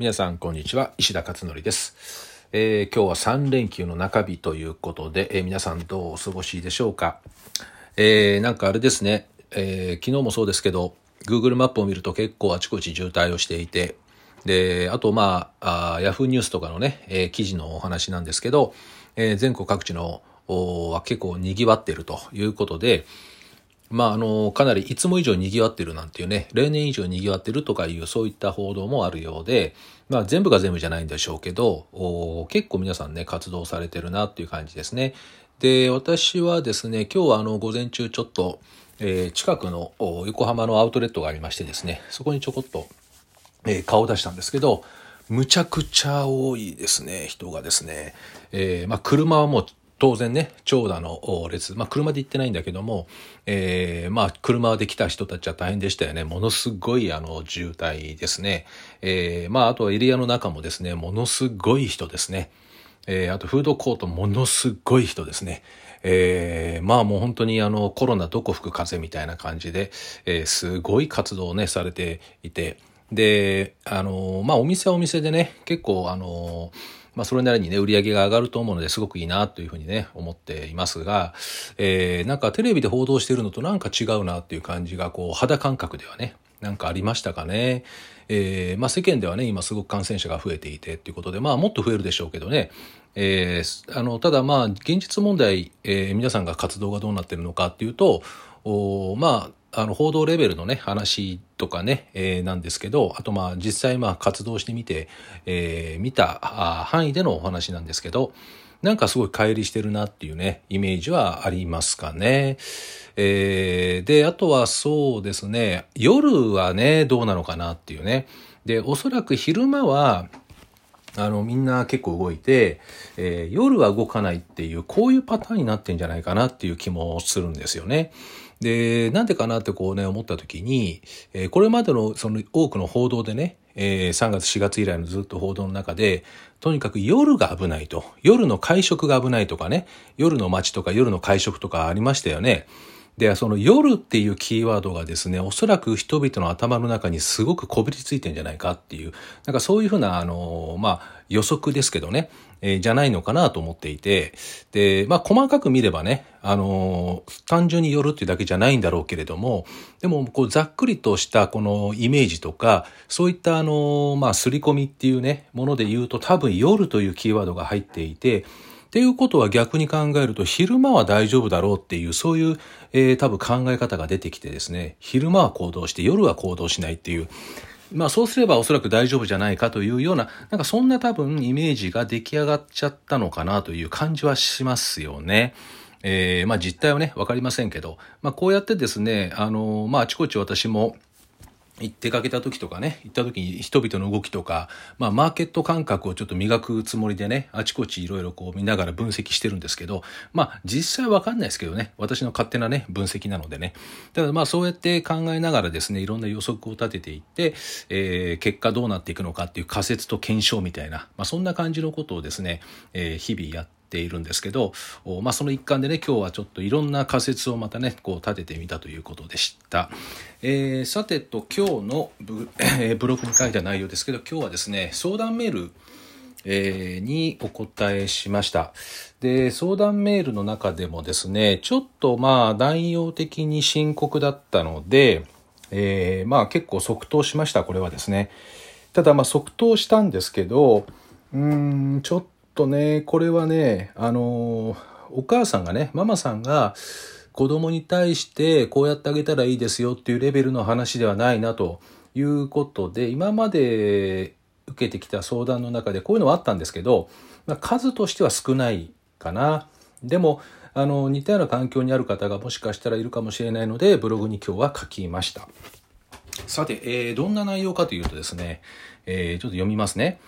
皆さんこんにちは。石田勝則です、えー今日は3連休の中日ということで、えー皆さんどうお過ごしでしょうか、えーなんかあれですね、え昨日もそうですけど Google マップを見ると結構あちこち渋滞をしていてであとまああヤフーニュースとかのね、え記事のお話なんですけど、え全国各地のは結構賑わっているということで、まあ、あの、かなりいつも以上賑わってるなんていうね、例年以上賑わってるとかいう、そういった報道もあるようで、まあ、全部が全部じゃないんでしょうけど、結構皆さんね、活動されてるなっていう感じですね。で、私はですね、今日はあの、午前中ちょっと、えー近くの横浜のアウトレットがありましてですね、そこにちょこっと、えー顔を出したんですけど、むちゃくちゃ多いですね、人がですね。えーまあ、車はもう当然ね、長蛇の列、まあ、車で行ってないんだけども、えーまあ、車で来た人たちは大変でしたよね。ものすごい、あの、渋滞ですね。えーまあ、あとはエリアの中もですね、ものすごい人ですね。えーあとフードコートものすごい人ですね。えーまあもう本当にあのコロナどこ吹く風みたいな感じで、えーすごい活動をね、されていて、で、あの、まあお店はお店でね、結構あの、まあそれなりにね、売り上げが上がると思うのですごくいいなというふうにね、思っていますが、えーなんかテレビで報道してるのとなんか違うなっていう感じが、こう肌感覚ではね、なんかありましたかね。えーまあ世間ではね、今すごく感染者が増えていてっていうことで、まあもっと増えるでしょうけどね。えーあの、ただまあ現実問題、えー皆さんが活動がどうなってるのかっていうと、おまあ、あの報道レベルのね話とかね、えーなんですけどあとまあ実際まあ活動してみて、えー見た範囲でのお話なんですけどなんかすごい乖離してるなっていうねイメージはありますかね。えーであとはそうですね夜はねどうなのかなっていうね。でおそらく昼間はあの、みんな結構動いて、えー夜は動かないっていう、こういうパターンになってんじゃないかなっていう気もするんですよね。で、なんでかなってこうね、思った時に、えーこれまでのその多くの報道でね、えー3月4月以来のずっと報道の中で、とにかく夜が危ないと。夜の会食が危ないとかね、夜の街とか夜の会食とかありましたよね。で、その夜っていうキーワードがですね、おそらく人々の頭の中にすごくこびりついてんじゃないかっていう、なんかそういうふうな、あの、まあ、予測ですけどね、えーじゃないのかなと思っていて、で、まあ、細かく見ればね、あの、単純に夜っていうだけじゃないんだろうけれども、でも、こう、ざっくりとしたこのイメージとか、そういったあの、まあ、刷り込みっていうね、もので言うと多分夜というキーワードが入っていて、っていうことは逆に考えると昼間は大丈夫だろうっていうそういう、えー多分考え方が出てきてですね昼間は行動して夜は行動しないっていうまあそうすればおそらく大丈夫じゃないかというようななんかそんな多分イメージが出来上がっちゃったのかなという感じはしますよね。えーまあ実態はね、わかりませんけど、まあこうやってですね、あの、まああちこち私も行ってかけた時とかね、行った時に人々の動きとか、まあマーケット感覚をちょっと磨くつもりでね、あちこちいろいろこう見ながら分析してるんですけど、まあ実際わかんないですけどね、私の勝手なね、分析なのでね。ただまあそうやって考えながらですね、いろんな予測を立てていって、えー結果どうなっていくのかっていう仮説と検証みたいな、まあそんな感じのことをですね、えー日々やってているんですけど、まあ、その一環でね今日はちょっといろんな仮説をまたねこう立ててみたということでした、えーさてと今日のブ,、えーブログに書いた内容ですけど今日はですね相談メールえーにお答えしました。で、相談メールの中でもですね、ちょっとまあ内容的に深刻だったので、えーまあ結構即答しました、これはですね。ただまあ即答したんですけど、うーん、ちょっとね、これはね、あの、お母さんがね、ママさんが子供に対してこうやってあげたらいいですよっていうレベルの話ではないなということで、今まで受けてきた相談の中でこういうのはあったんですけど、まあ、数としては少ないかな。でも、あの、似たような環境にある方がもしかしたらいるかもしれないので、ブログに今日は書きました。さて、えーどんな内容かというとですね、えーちょっと読みますね。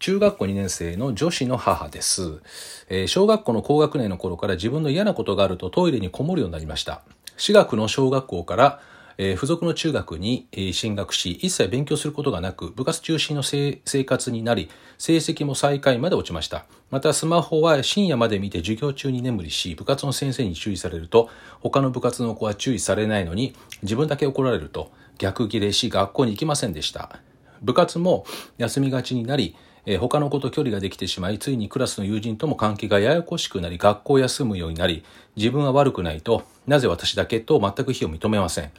中学校2年生の女子の母です、えー小学校の高学年の頃から自分の嫌なことがあるとトイレにこもるようになりました。私学の小学校から、えー付属の中学にえ進学し、一切勉強することがなく、部活中心の生活になり、成績も最下位まで落ちました。また、スマホは深夜まで見て授業中に眠りし、部活の先生に注意されると、他の部活の子は注意されないのに、自分だけ怒られると、逆ギレし、学校に行きませんでした。部活も休みがちになり、えー、他の子と距離ができてしまい、ついにクラスの友人とも関係がややこしくなり、学校を休むようになり、自分は悪くないと、なぜ私だけと全く非を認めません。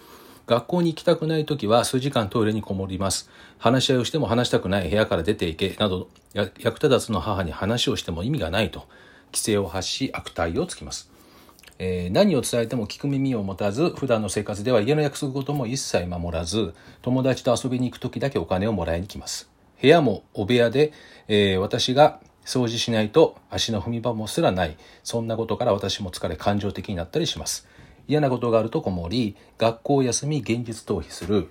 学校に行きたくない時は数時間トイレにこもります。話し合いをしても話したくない部屋から出ていけ、など、役立たずの母に話をしても意味がないと、規制を発し悪態をつきます。えー、何を伝えても聞く耳を持たず、普段の生活では家の約束事も一切守らず、友達と遊びに行く時だけお金をもらいに来ます。部屋もお部屋で、えー、私が掃除しないと足の踏み場もすらない。そんなことから私も疲れ感情的になったりします。嫌なことがあるとこもり、学校を休み現実逃避する。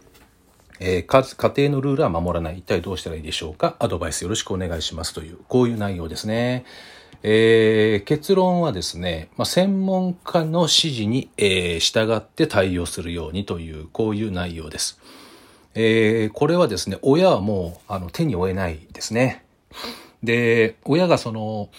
えー、家庭のルールは守らない。一体どうしたらいいでしょうか？アドバイスよろしくお願いしますという、こういう内容ですね。えー、結論はですね、まあ、専門家の指示に、えー、従って対応するようにという、こういう内容です。えー、これはですね、親はもうあの手に負えないですね。で、親がその、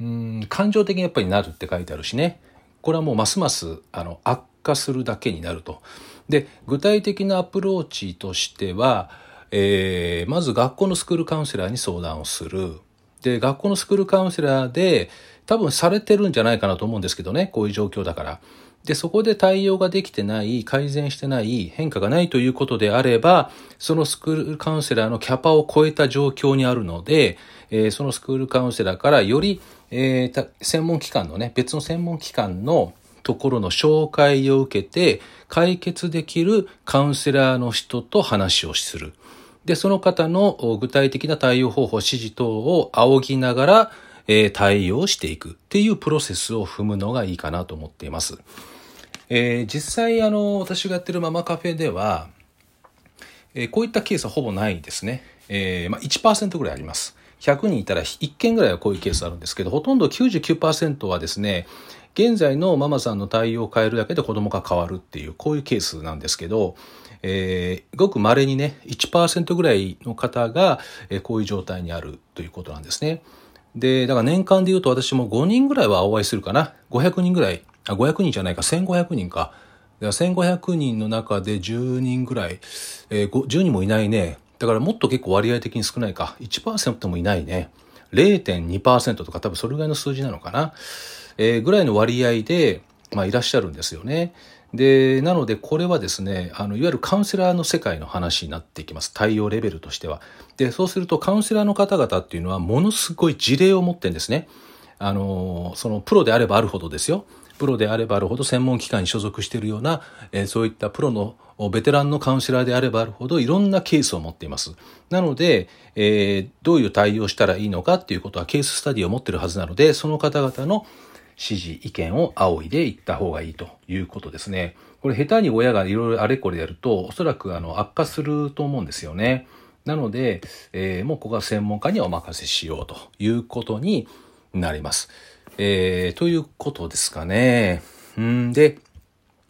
うん、感情的にやっぱりなるって書いてあるしね、これはもうますますあの悪化するだけになると。で、具体的なアプローチとしては、えー、まず学校のスクールカウンセラーに相談をする。で、学校のスクールカウンセラーで多分されてるんじゃないかなと思うんですけどね、こういう状況だから。で、そこで対応ができてない、改善してない、変化がないということであれば、そのスクールカウンセラーのキャパを超えた状況にあるので、えー、そのスクールカウンセラーからより、えー、専門機関のね、別の専門機関のところの紹介を受けて、解決できるカウンセラーの人と話をする。で、その方の具体的な対応方法、指示等を仰ぎながら、えー、対応していくっていうプロセスを踏むのがいいかなと思っています。えー、実際、あの、私がやってるママカフェでは、えー、こういったケースはほぼないですね。えー、まあ、1%ぐらいあります。100人いたら1件ぐらいはこういうケースあるんですけど、ほとんど99%はですね、現在のママさんの対応を変えるだけで子供が変わるっていう、こういうケースなんですけど、えー、ごく稀にね、1%ぐらいの方が、えー、こういう状態にあるということなんですね。で、だから年間で言うと私も5人ぐらいはお会いするかな。500人ぐらい。あ、500人じゃないか、1500人か。1500人の中で10人ぐらい、えー、10人もいないね。だからもっと結構割合的に少ないか。1%もいないね。0.2%とか多分それぐらいの数字なのかな。えー、ぐらいの割合で、まあいらっしゃるんですよね。で、なのでこれはですね、あの、いわゆるカウンセラーの世界の話になっていきます。対応レベルとしては。で、そうするとカウンセラーの方々っていうのはものすごい事例を持ってんですね。あの、そのプロであればあるほどですよ。プロであればあるほど専門機関に所属しているような、えー、そういったプロのベテランのカウンセラーであればあるほどいろんなケースを持っています。なので、えー、どういう対応したらいいのかっていうことはケーススタディを持ってるはずなので、その方々の指示、意見を仰いでいった方がいいということですね。これ下手に親がいろいろあれこれやると、おそらくあの悪化すると思うんですよね。なので、えー、もうここは専門家にお任せしようということになります。えー、ということですかね。うんで、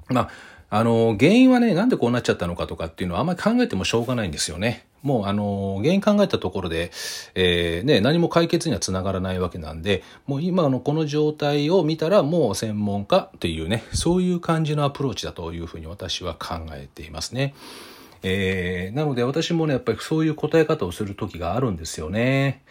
まあ、あの、原因はね、なんでこうなっちゃったのかとかっていうのはあんまり考えてもしょうがないんですよね。もうあの、原因考えたところで、えー、ね、何も解決にはつながらないわけなんで、もう今のこの状態を見たらもう専門家というね、そういう感じのアプローチだというふうに私は考えていますね。えー、なので私もね、やっぱりそういう答え方をする時があるんですよね。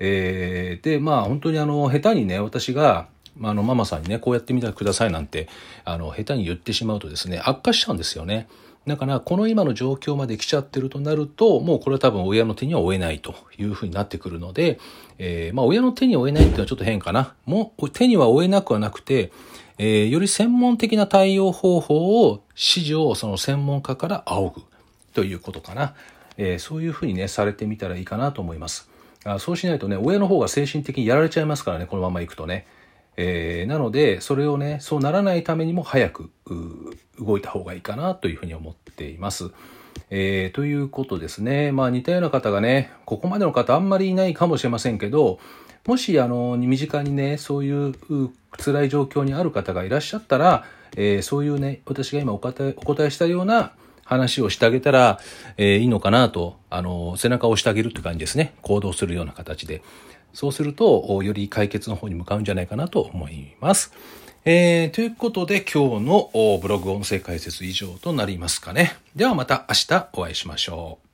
えー、で、まあ本当にあの、下手にね、私が、あの、ママさんにね、こうやってみてくださいなんて、あの、下手に言ってしまうとですね、悪化しちゃうんですよね。だから、この今の状況まで来ちゃってるとなると、もうこれは多分親の手には負えないというふうになってくるので、えー、まあ親の手に負えないっていうのはちょっと変かな。もう手には負えなくはなくて、えー、より専門的な対応方法を、指示をその専門家から仰ぐということかな。えー、そういうふうにね、されてみたらいいかなと思います。あそうしないとね、親の方が精神的にやられちゃいますからね、このまま行くとね。えー、なので、それをね、そうならないためにも早く動いた方がいいかなというふうに思っています。えー、ということですね。まあ似たような方がね、ここまでの方あんまりいないかもしれませんけど、もしあの、身近にね、そういう辛い状況にある方がいらっしゃったら、えー、そういうね、私が今お答えお答えしたような話をしてあげたら、えー、いいのかなと、あの、背中を押してあげるって感じですね。行動するような形で。そうすると、より解決の方に向かうんじゃないかなと思います。えー、ということで今日のブログ音声解説以上となりますかね。ではまた明日お会いしましょう。